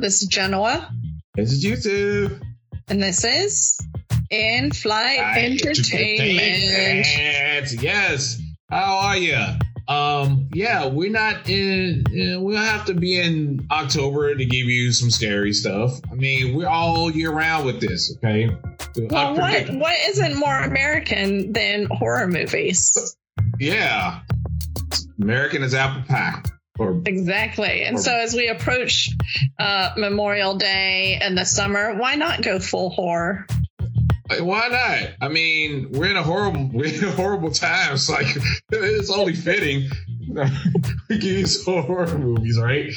This is Genoa. This is YouTube. And this is In Flight Entertainment. Yes. How are you? Um, yeah, we're not in. we'll have to be in October to give you some scary stuff. I mean, we're all year round with this. Okay. Well, what what isn't more American than horror movies? Yeah, American is apple pie. Or, exactly. And or, so as we approach uh, Memorial Day and the summer, why not go full horror? Why not? I mean, we're in a horrible, we're in horrible times. Like it's only fitting we can use horror movies, right?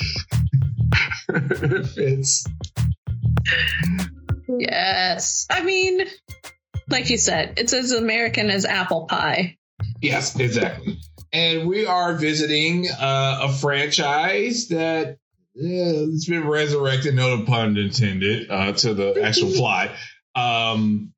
it fits. Yes, I mean, like you said, it's as American as apple pie. Yes, exactly and we are visiting uh, a franchise that yeah, it's been resurrected, no pun intended, uh, to the actual plot. Um,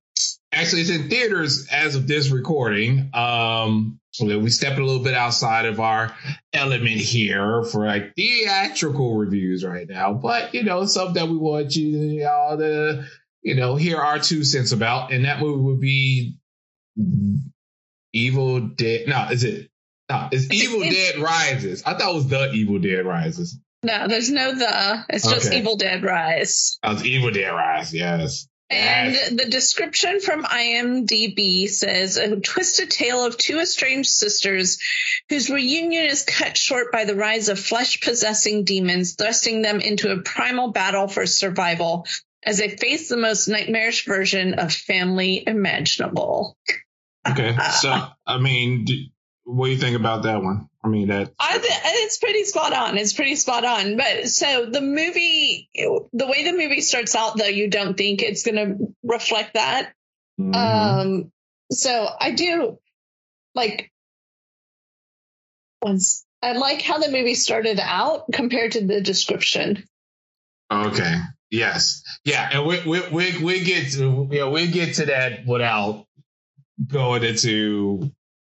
actually, it's in theaters as of this recording. Um, so we step a little bit outside of our element here for like theatrical reviews right now, but you know, something that we want you all to, you know, hear our two cents about, and that movie would be Evil Dead. No, is it no, it's Evil Dead Rises. I thought it was the Evil Dead Rises. No, there's no the. It's just okay. Evil Dead Rise. Oh, it's Evil Dead Rise. Yes. And yes. the description from IMDb says a twisted tale of two estranged sisters whose reunion is cut short by the rise of flesh possessing demons, thrusting them into a primal battle for survival as they face the most nightmarish version of family imaginable. Okay. Uh, so, I mean, what do you think about that one? I mean, that I th- it's pretty spot on. It's pretty spot on. But so the movie, the way the movie starts out, though, you don't think it's going to reflect that. Mm-hmm. Um, so I do like once I like how the movie started out compared to the description. Okay. Yes. Yeah, and we we we, we get to yeah we get to that without going into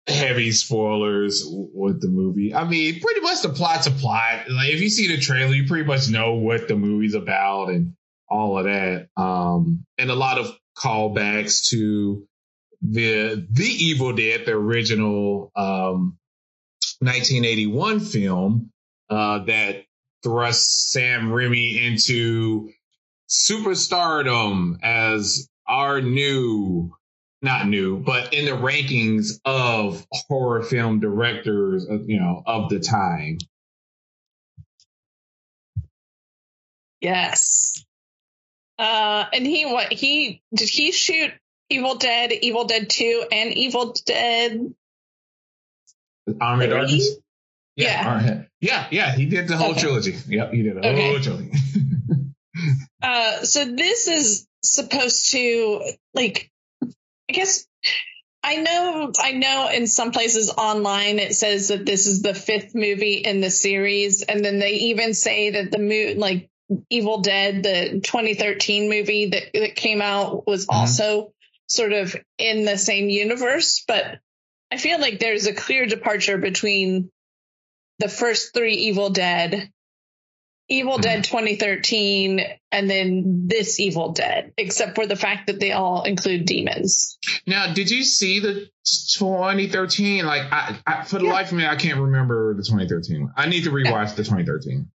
heavy spoilers with the movie. I mean, pretty much the plot's a plot. Like if you see the trailer, you pretty much know what the movie's about and all of that. Um, and a lot of callbacks to the the Evil Dead, the original um, 1981 film uh, that thrust Sam Raimi into superstardom as our new not new, but in the rankings of horror film directors, you know, of the time. Yes. Uh, and he what he did he shoot Evil Dead, Evil Dead Two, and Evil Dead Army Darkness? Yeah. Yeah. yeah, yeah, he did the whole okay. trilogy. Yep, he did the okay. whole trilogy. uh, so this is supposed to like guess I know I know in some places online it says that this is the fifth movie in the series, and then they even say that the mo- like Evil Dead, the 2013 movie that, that came out, was mm-hmm. also sort of in the same universe. But I feel like there's a clear departure between the first three Evil Dead Evil Dead mm. 2013 and then this Evil Dead, except for the fact that they all include demons. Now, did you see the 2013? Like, I, I for the yeah. life of me, I can't remember the 2013. I need to rewatch yeah. the 2013.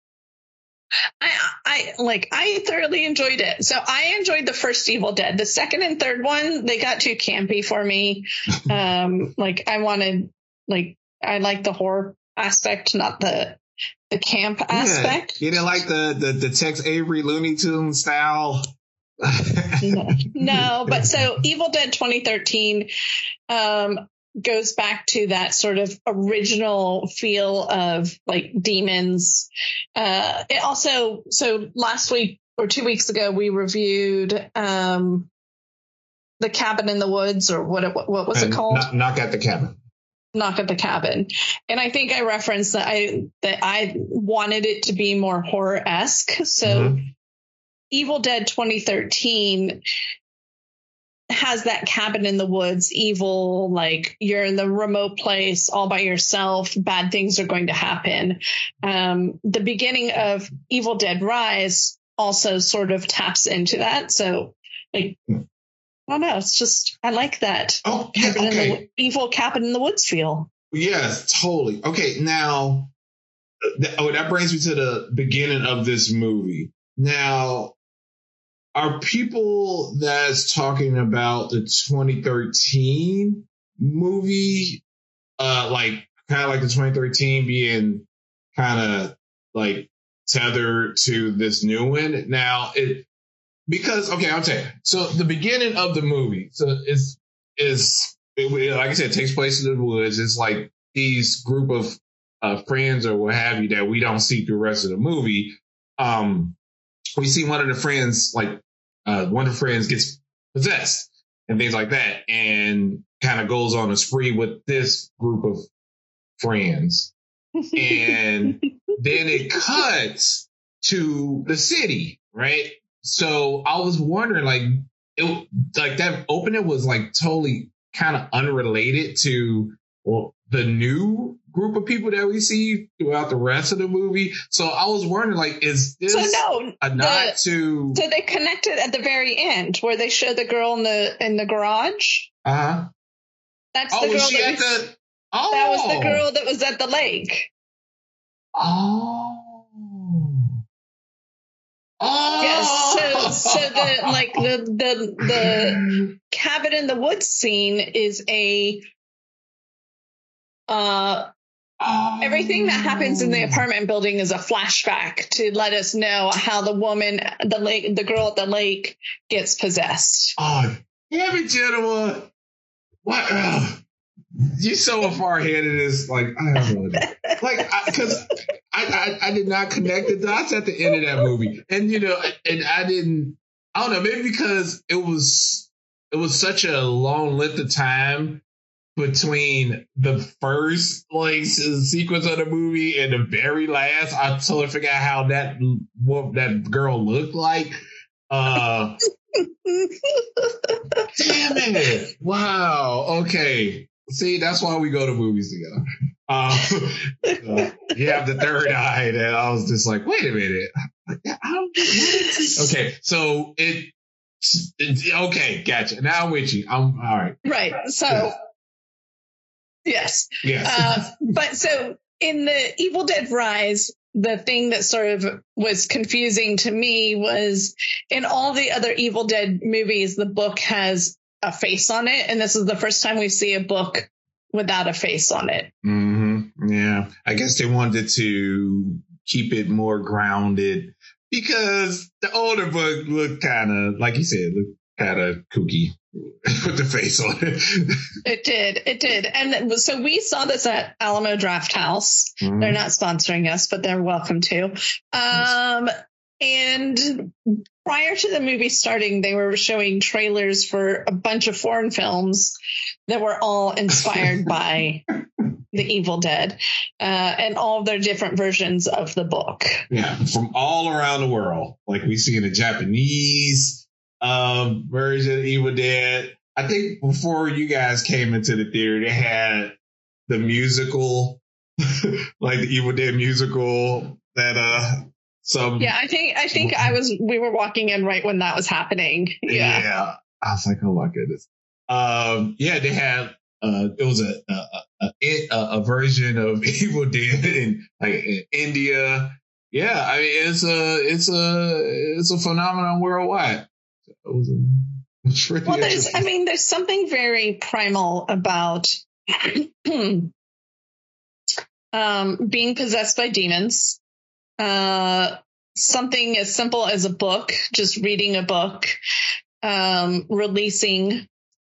I, I like I thoroughly enjoyed it. So I enjoyed the first Evil Dead. The second and third one, they got too campy for me. um, like I wanted like I like the horror aspect, not the the camp aspect. Yeah. You didn't like the, the, the Tex Avery Looney Tune style? no. no, but so Evil Dead 2013 um, goes back to that sort of original feel of like demons. Uh, it also, so last week or two weeks ago, we reviewed um, the cabin in the woods or what, what, what was it called? Knock, knock at the cabin knock at the cabin and i think i referenced that i that i wanted it to be more horror-esque so mm-hmm. evil dead 2013 has that cabin in the woods, evil, like you're in the remote place all by yourself, bad things are going to happen. Um, the beginning of Evil Dead Rise also sort of taps into that. So, like, I don't know. It's just, I like that. Oh, yeah, cabin in okay. the, evil cabin in the woods feel. Yes, totally. Okay, now, th- oh, that brings me to the beginning of this movie. Now, are people that's talking about the 2013 movie, uh, like kind of like the 2013 being kind of like tethered to this new one? Now, it because okay, I'll tell you. So the beginning of the movie, so is is it, like I said, it takes place in the woods. It's like these group of uh, friends or what have you that we don't see through the rest of the movie. Um, we see one of the friends, like uh, one of the friends gets possessed and things like that, and kind of goes on a spree with this group of friends. And then it cuts to the city, right? So I was wondering, like, it like that opening was like totally kind of unrelated to well, the new group of people that we see throughout the rest of the movie. So I was wondering, like, is this so no, a nod the- to? so they connected at the very end where they show the girl in the in the garage. Uh huh. That's Oh, the girl that, at we- the? Oh, that was the girl that was at the lake. Oh. Oh. Yes. So the like the the the cabin in the woods scene is a uh Oh. everything that happens in the apartment building is a flashback to let us know how the woman the lake the girl at the lake gets possessed. Oh, damn it, gentlemen. What? ugh. You so far ahead of this. Like, I don't know. Like, because I, I, I did not connect the dots at the end of that movie. And, you know, and I didn't, I don't know, maybe because it was, it was such a long length of time between the first like sequence of the movie and the very last. I totally forgot how that what that girl looked like. Uh, Damn it! Wow. Okay. See, that's why we go to movies together. Um, uh, you have the third eye, and I was just like, wait a minute. I don't get what? Okay, so it, it. Okay, gotcha. Now I'm with you. I'm all right. Right. So yes. Yes. Uh, but so in the Evil Dead Rise, the thing that sort of was confusing to me was in all the other Evil Dead movies, the book has a face on it, and this is the first time we see a book without a face on it. hmm Yeah, I guess they wanted to keep it more grounded because the older book looked kind of, like you said, looked kind of kooky with the face on it. It did, it did, and so we saw this at Alamo Drafthouse. Mhm. They're not sponsoring us, but they're welcome to. Um, and prior to the movie starting, they were showing trailers for a bunch of foreign films that were all inspired by the Evil Dead uh, and all their different versions of the book. Yeah, from all around the world. Like we see in the Japanese um, version of Evil Dead. I think before you guys came into the theater, they had the musical, like the Evil Dead musical that uh some Yeah, I think I think I was we were walking in right when that was happening. Yeah. Yeah. I was like, oh my goodness. Um, yeah, they had, uh, it was a, a, a, a, a version of Evil Dead in like in India. Yeah. I mean, it's a, it's a, it's a phenomenon worldwide. It was, a, it's pretty Well, there's. I mean, there's something very primal about um, being possessed by demons. Uh, something as simple as a book, just reading a book, um, releasing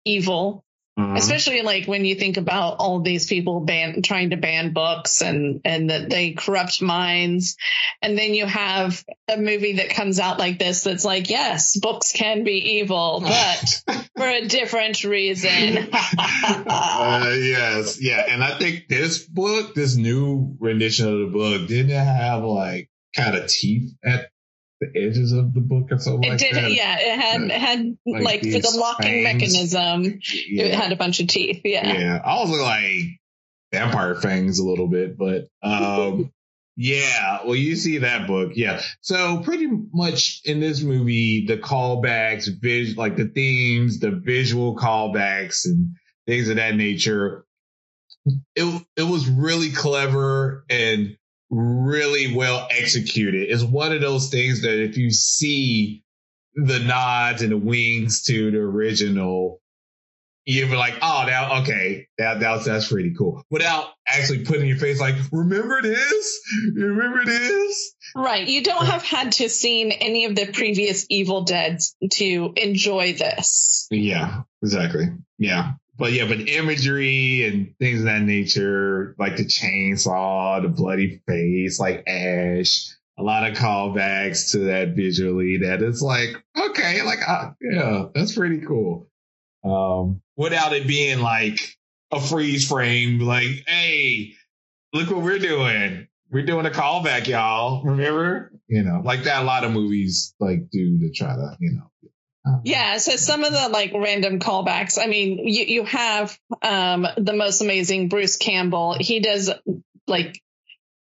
evil. Uh-huh. Especially like when you think about all these people ban trying to ban books and and that they corrupt minds, and then you have a movie that comes out like this that's like, yes, books can be evil, but for a different reason. uh, yes, yeah, and I think this book, this new rendition of the book, didn't have like kind of teeth at the edges of the book or something it like did, that. yeah. It had it had Like like, for the locking fangs. mechanism. Yeah. It had a bunch of teeth. Yeah. yeah. I was like vampire fangs a little bit, but um yeah, well you see that book. Yeah. So pretty much in this movie, the callbacks, vis- like the themes, the visual callbacks and things of that nature. It it was really clever and really well executed. It's one of those things that if you see the nods and the wings to the original, you'd be like, oh, now, okay, that, that's, that's pretty cool. Without actually putting your face like, remember this? You remember this? Right. You don't have had to seen any of the previous Evil Dead to enjoy this. Yeah, exactly. Yeah. But yeah, but imagery and things of that nature, like the chainsaw, the bloody face, like Ash, a lot of callbacks to that visually that it's like, okay, like, uh, yeah, that's pretty cool. Um, without it being like a freeze frame, like, hey, look what we're doing. We're doing a callback, y'all. Remember? You know, like that a lot of movies like do to try to, you know. Yeah, so some of the like random callbacks. I mean, you you have um the most amazing Bruce Campbell. He does like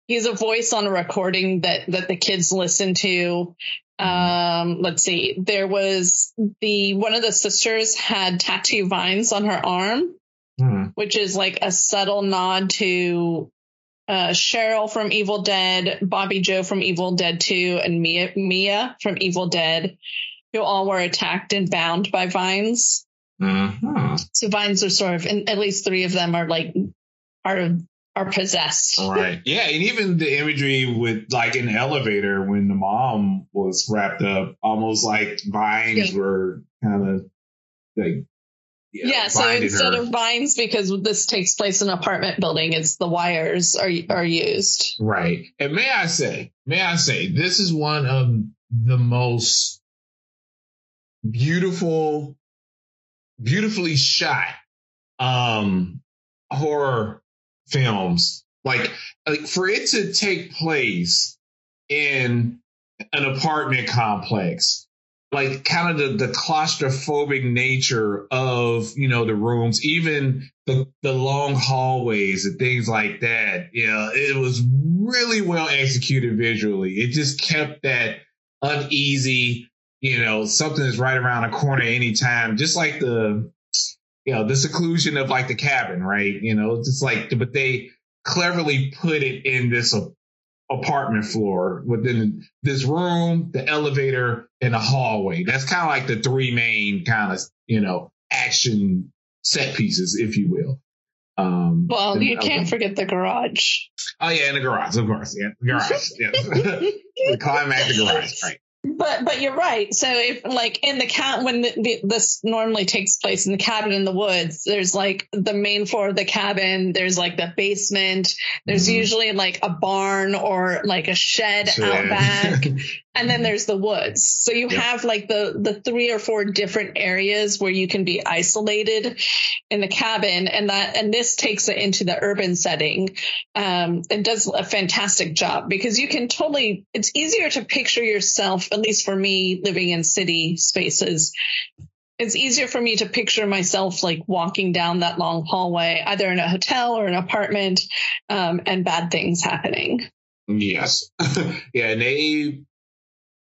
he's a voice on a recording that that the kids listen to. Um, let's see. There was the one of the sisters had tattoo vines on her arm, Hmm. which is like a subtle nod to uh, Cheryl from Evil Dead, Bobby Joe from Evil Dead 2, and Mia Mia from Evil Dead, who all were attacked and bound by vines. Mhm. So vines are sort of, and at least three of them are like are are possessed. Right. Yeah, and even the imagery with like an elevator when the mom was wrapped up, almost like vines Yeah. were kind of like Yeah, so instead her. of vines, because this takes place in an apartment building, it's the wires are are used. Right. And may I say, may I say, this is one of the most beautiful, beautifully shot um horror films. Like, like for it to take place in an apartment complex, like kind of the, the claustrophobic nature of, you know, the rooms, even the, the long hallways and things like that. You know, it was really well executed visually. It just kept that uneasy, you know, something is right around the corner anytime, just like the, you know, the seclusion of like the cabin, right? You know, just like, but they cleverly put it in this apartment floor within this room, the elevator, and the hallway. That's kind of like the three main kind of, you know, action set pieces, if you will. Um, Well, you can't forget the garage. Oh yeah, in the garage, of course. Yeah, the garage. yes. the climactic garage, right? But but you're right. So if like in the cat when the, the, this normally takes place in the cabin in the woods, there's like the main floor of the cabin. There's like the basement. There's Mhm. usually like a barn or like a shed out back, and then there's the woods. So you have like the the three or four different areas where you can be isolated in the cabin, and that and this takes it into the urban setting. Um, it does a fantastic job because you can totally. It's easier to picture yourself, at least for me, living in city spaces. It's easier for me to picture myself like walking down that long hallway, either in a hotel or an apartment, um, and bad things happening. Yes. yeah, and they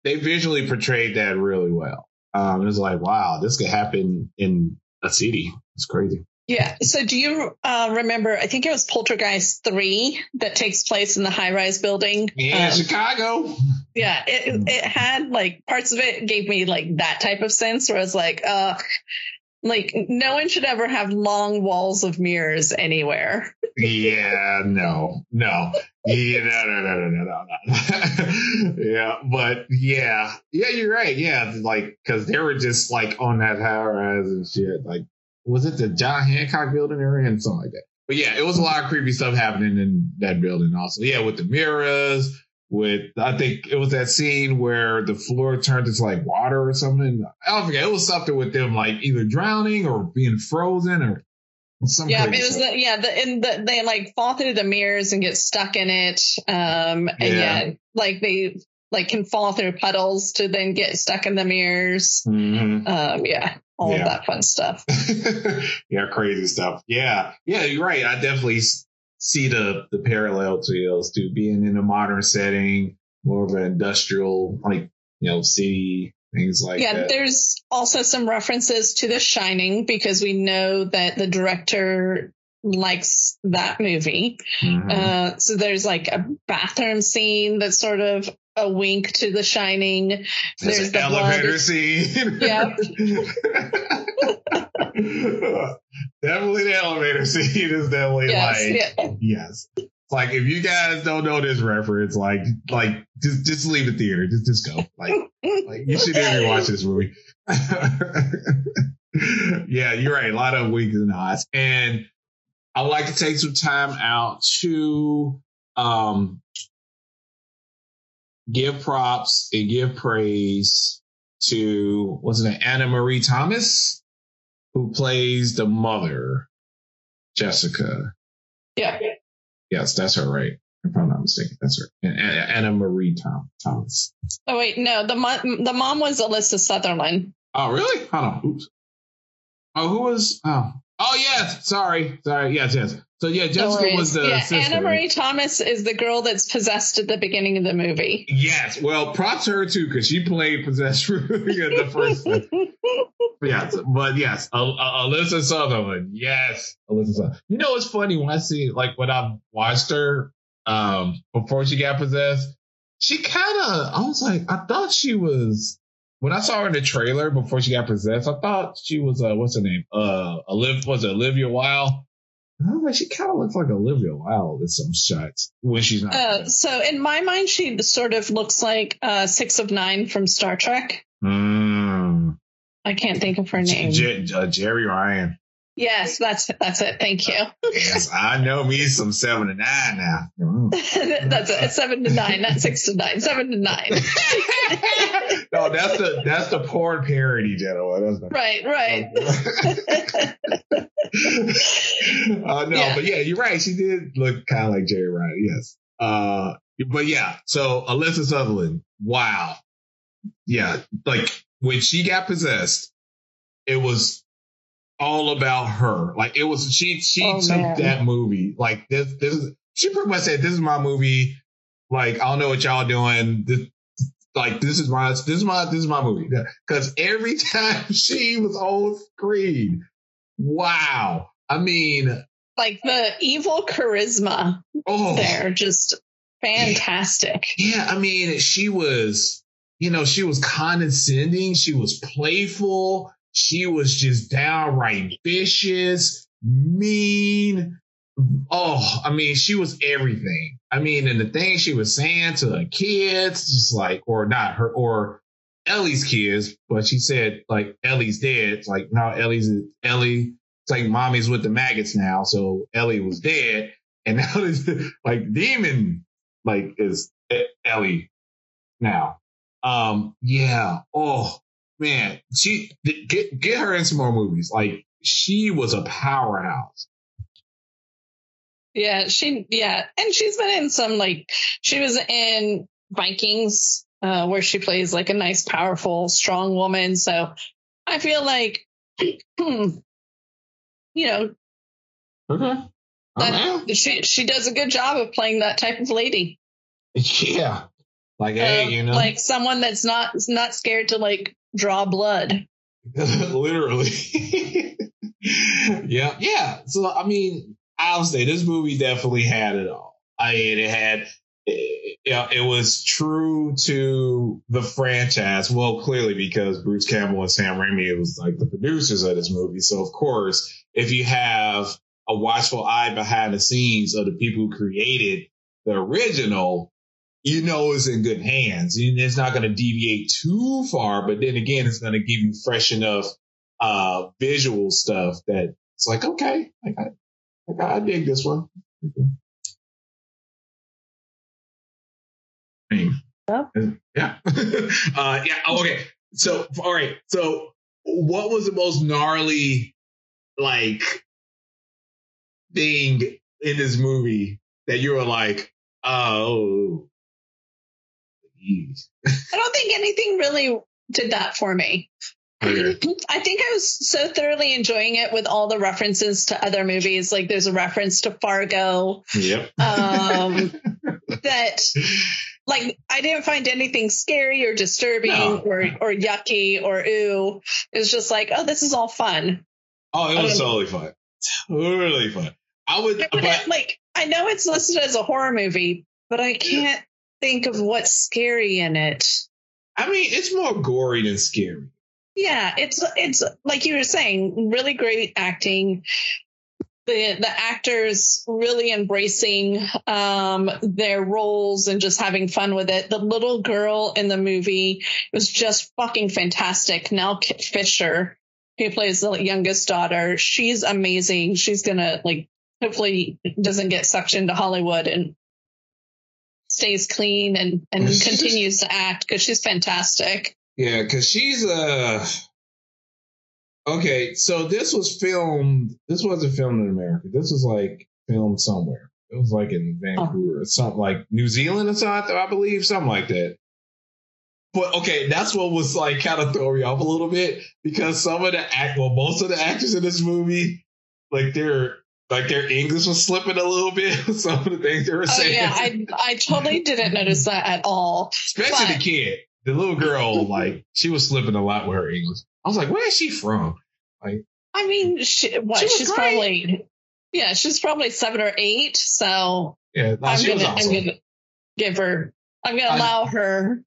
they visually portrayed that really well. Um, it was like, wow, this could happen in a city. It's crazy. Yeah. So do you uh, remember? I think it was Poltergeist 3 that takes place in the high rise building. Yeah, Um, Chicago. yeah. It, it had like parts of it gave me like that type of sense where I was like, uh, like no one should ever have long walls of mirrors anywhere. Yeah, no, no. Yeah, no, no, no, no, no, no, no. yeah, but yeah, yeah, you're right. Yeah, like because they were just like on that high rise and shit. Like, was it the John Hancock building area and something like that? But yeah, it was a lot of creepy stuff happening in that building also. Yeah, with the mirrors, with I think it was that scene where the floor turned into like water or something. I don't forget. It was something with them like either drowning or being frozen or some yeah. It was the, yeah. The, and the, they like fall through the mirrors and get stuck in it. Um, and Yeah. yeah, like they, like can fall through puddles to then get stuck in the mirrors. Mhm. Um, yeah, all Yeah. of that fun stuff. yeah, crazy stuff. Yeah, yeah, you're right. I definitely see the the parallel to those two being in a modern setting, more of an industrial, like you know, city things like that. yeah, that. there's also some references to The Shining because we know that the director likes that movie. Mhm. Uh, so there's like a bathroom scene that's sort of a wink to The Shining. There's there's an the elevator blood. scene. Yeah. definitely the elevator scene is definitely Yes, like yeah. yes. Like if you guys don't know this reference, like like just just leave the theater. Just just go. Like like you should definitely watch this movie. yeah, you're right. A lot of winks and nods. And I would like to take some time out to um give props and give praise to what's it Anna-Maree Thomas, who plays the mother, Jessica. yeah. Yes, that's her, right? If I'm not mistaken, that's her. And- Anna-Maree Tom, Thomas. Oh wait, no, the mom the mom was Alyssa Sutherland. Oh, really? Hold on. Oops. Oh, who was? Oh, oh yes. Sorry, sorry. Yes, yes. So yeah, Jessica was the yeah, sister. Anna-Maree Thomas is the girl that's possessed at the beginning of the movie. Yes. Well, props to her too because she played possessed in the first. Yes, but yes, Al- Al- Alyssa Sutherland. Yes, Alyssa Sutherland. You know, it's funny when I see like when I watched her um before she got possessed. She kind of, I was like, I thought she was when I saw her in the trailer before she got possessed. I thought she was uh, what's her name? Uh, Olivia was it Olivia Wilde? And I was like, she kind of looks like Olivia Wilde in some shots when she's not. Uh, so in my mind, she sort of looks like uh, Six of Nine from Star Trek. Mm. I can't think of her name. J- J- uh, Jeri Ryan. yes, that's that's it. Thank you. Yes, I know me some seven to nine now. Mm. that's it. Seven to nine, not six to nine. Seven to nine. no, that's the that's the porn parody, gentlemen. That's the, right, right. uh, no, Yeah. but yeah, you're right. She did look kind of like Jeri Ryan. Yes. Uh, but yeah, so Alyssa Sutherland. Wow. Yeah, like when she got possessed, it was all about her. Like it was she she Oh, took man. that movie. Like this this is she pretty much said this is my movie. Like I don't know what y'all doing. This, like this is my this is my this is my movie. Because every time she was on screen, wow. I mean, like the evil charisma oh there, just fantastic. Yeah, I mean, she was, you know, she was condescending. She was playful. She was just downright vicious, mean. Oh, I mean, she was everything. I mean, and the things she was saying to the kids, just like, or not her, or Ellie's kids, but she said like Ellie's dead. It's like now Ellie's Ellie. It's like mommy's with the maggots now, so Ellie was dead, and now this like demon like is Ellie now. Um, yeah. Oh man, she get get her in some more movies. Like she was a powerhouse. Yeah, she yeah, and she's been in some like she was in Vikings, uh, where she plays like a nice, powerful, strong woman. So I feel like you know Okay. that she she does a good job of playing that type of lady. Yeah. Like, hey, Uh, you know, like someone that's not not scared to like draw blood. literally. yeah, yeah. So I mean, I'll say this movie definitely had it all. I mean, it had. It, it was true to the franchise. Well, clearly because Bruce Campbell and Sam Raimi was like the producers of this movie. So of course, if you have a watchful eye behind the scenes of the people who created the original, you know it's in good hands. And It's not going to deviate too far, but then again, it's going to give you fresh enough uh, visual stuff that it's like, okay, like I, like I dig this one. I mean, Yeah. yeah, uh, yeah. oh, Okay, so all right. So, what was the most gnarly like thing in this movie that you were like, oh, I don't think anything really did that for me. I think I was so thoroughly enjoying it with all the references to other movies. Like there's a reference to Fargo. Yep. Um, that like I didn't find anything scary or disturbing No. or or yucky or ooh. It was just like, oh, this is all fun. Oh, it was Um, totally fun. Totally fun. I would, But but like I know it's listed as a horror movie, but I can't think of what's scary in it. I mean, it's more gory than scary. Yeah, it's it's like you were saying, really great acting. The the actors really embracing um, their roles and just having fun with it. The little girl in the movie was just fucking fantastic. Nell Fisher, who plays the youngest daughter, she's amazing. She's gonna like hopefully doesn't get sucked into Hollywood and stays clean and and continues to act because she's fantastic. Yeah, because she's uh okay. So this was filmed. This wasn't filmed in America. This was like filmed somewhere. It was like in Vancouver or something like New Zealand or something. I believe something like that. But okay, that's what was like kind of throwing me off a little bit because some of the act, well, most of the actors in this movie, like their like their English was slipping a little bit. Some of the things they were saying. Oh yeah, I I totally didn't notice that at all. especially but- the kid, the little girl, like she was slipping a lot with her English. I was like, where is she from? Like, I mean, she, what? She was she's great. probably yeah, she's probably seven or eight. So Yeah, no, I'm gonna was awesome. I'm gonna give her. I'm gonna I- allow her.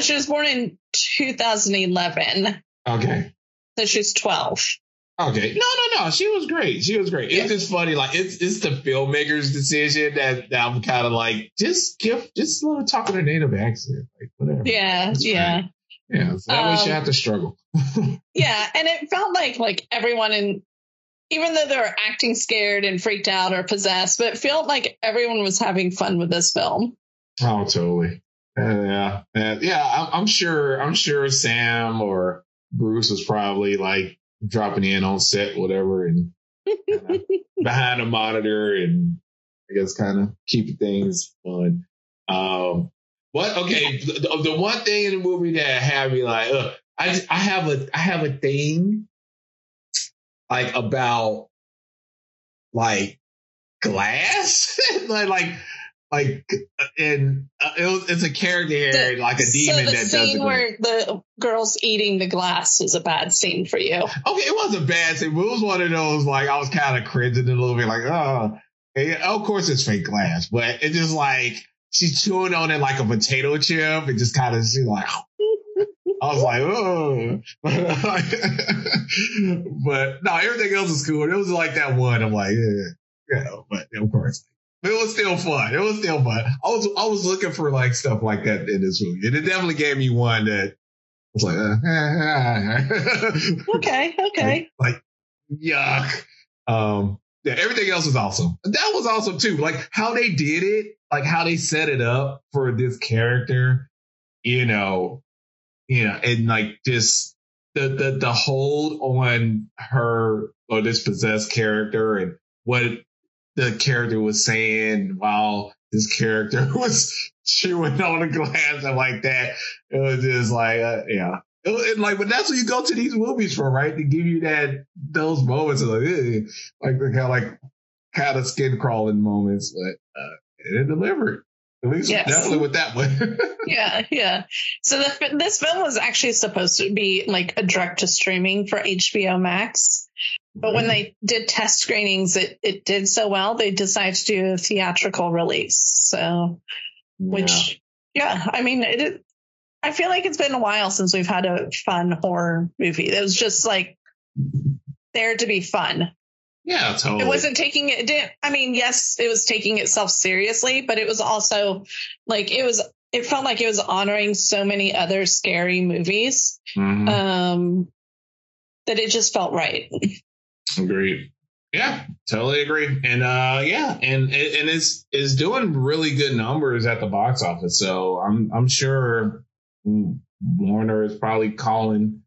She was born in 2011, Okay. so she's 12. Okay. No, no, no. She was great. She was great. It's just funny. Like it's it's the filmmaker's decision that, that I'm kind of like just give just let her talk in her native accent, like whatever. Yeah, That's yeah. Yeah. So that way she Um, have to struggle. Yeah, and it felt like like everyone in even though they were acting scared and freaked out or possessed, but it felt like everyone was having fun with this film. Oh, totally. Uh, yeah, Uh, yeah. I'm, I'm sure. I'm sure Sam or Bruce was probably like dropping in on set, whatever, and behind a monitor, and I guess kind of keeping things fun. Um, but okay, the, the one thing in the movie that had me like, I just, I have a I have a thing like about like glass, like like like and uh, it was, it's a character The- like a demon so the that scene where the girl's eating the glass is a bad scene for you. Okay, it wasn't bad thing, but it was one of those like I was kind of cringing a little bit, like oh, and of course it's fake glass, but it just like she's chewing on it like a potato chip, and just kind of she's like. I was like, oh, but no, everything else is cool. It was like that one. I'm like, yeah, yeah, but of course, it was still fun. It was still fun. I was I was looking for like stuff like that in this movie, and it definitely gave me one that was like, uh, Okay, okay. like yuck. Um, yeah, everything else was awesome. That was awesome too. Like how they did it, like how they set it up for this character, you know, you know, and like just the the the hold on her or this possessed character and what the character was saying while his character was chewing on the glass and like that. It was just like, uh, yeah. It, it, like, but that's what you go to these movies for, right? To give you that those moments of like, eh, like the kind of like kind of skin crawling moments, but uh, it delivered. At least Yes. definitely with that one. Yeah, yeah. So the, this film was actually supposed to be like a direct to streaming for HBO Max. But when they did test screenings, it, it did so well, they decided to do a theatrical release. So, which, yeah, I mean, it, I feel like it's been a while since we've had a fun horror movie. It was just like there to be fun. yeah, totally. It wasn't taking it, didn't, I mean, yes, it was taking itself seriously, but it was also like, it was, it felt like it was honoring so many other scary movies Mhm. um, that it just felt right. Agreed. Yeah, totally agree. And uh yeah, and and it's it's doing really good numbers at the box office. So I'm I'm sure Warner is probably calling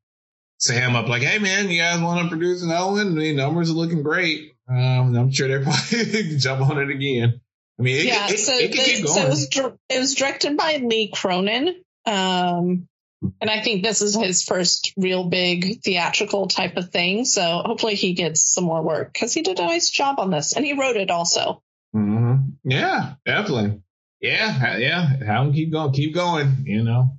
Sam up like, hey man, you guys want to produce another one? The numbers are looking great. Um, I'm sure they're probably jump on it again. I mean, it, yeah, it, so, it, can the- so it was it was directed by Lee Cronin, Um, and I think this is his first real big theatrical type of thing. So hopefully he gets some more work because he did a nice job on this and he wrote it also. Mm-hmm. Yeah, definitely. Yeah, yeah. Have him keep going, keep going. You know,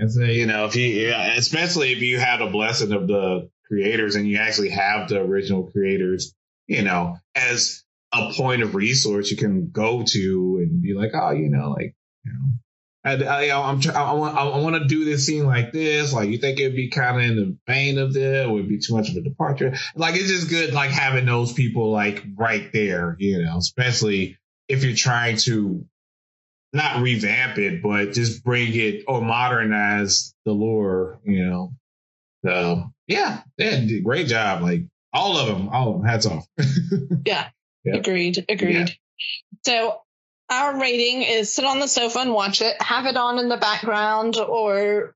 as a, you know, if you, especially if you have the blessing of the creators and you actually have the original creators, you know, as a point of resource you can go to and be like, oh, you know, like, you know, Uh, I, I, I'm, I want, I want to do this scene like this. Like, you think it'd be kind of in the vein of this? Would be too much of a departure? Like, it's just good, like having those people like right there, you know, especially if you're trying to not revamp it, but just bring it or modernize the lore, you know. So yeah, yeah, great job. Like all of them, all of them. Hats off. yeah. Yep. Agreed. Agreed. Yeah. So our rating is sit on the sofa and watch it, have it on in the background, or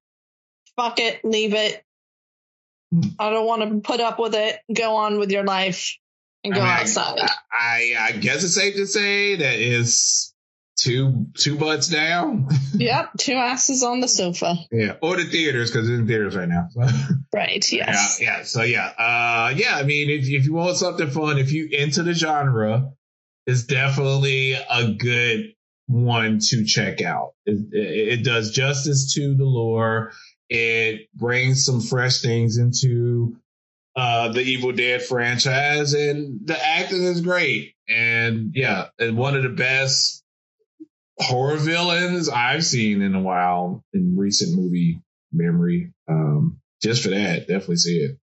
fuck it, leave it. I don't want to put up with it. Go on with your life and go I mean, outside. I, I, I guess it's safe to say that is two two butts down. yep, two asses on the sofa. Yeah, or the theaters because it's in theaters right now. right. Yes. Yeah. Yeah. So yeah. Uh. Yeah. I mean, if if you want something fun, if you into the genre, is definitely a good one to check out. It, it, does justice to the lore. It brings some fresh things into uh, the Evil Dead franchise, and the acting is great. And yeah, and one of the best horror villains I've seen in a while in recent movie memory. Um, just for that, definitely see it.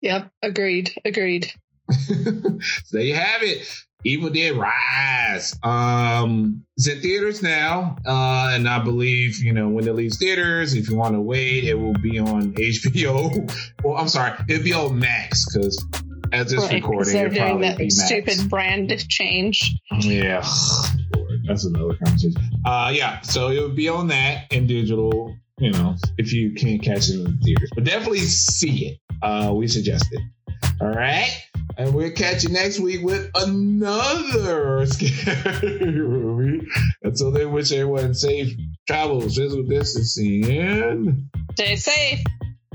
Yep, agreed, agreed. so there you have it. Evil Dead Rise. Um, it's in theaters now, uh, and I believe you know when it leaves theaters. If you want to wait, it will be on HBO. well, I'm sorry, it'll be on Max because as this right, recording, they're doing that stupid brand change. Yeah, that's another conversation. Uh, yeah, so it would be on that in digital. You know, if you can't catch it in the theaters, but definitely see it. Uh, we suggest it. All right. And we'll catch you next week with another scary movie. Until then, wish everyone safe travels, physical distancing, and stay safe.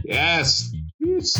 Yes. Peace.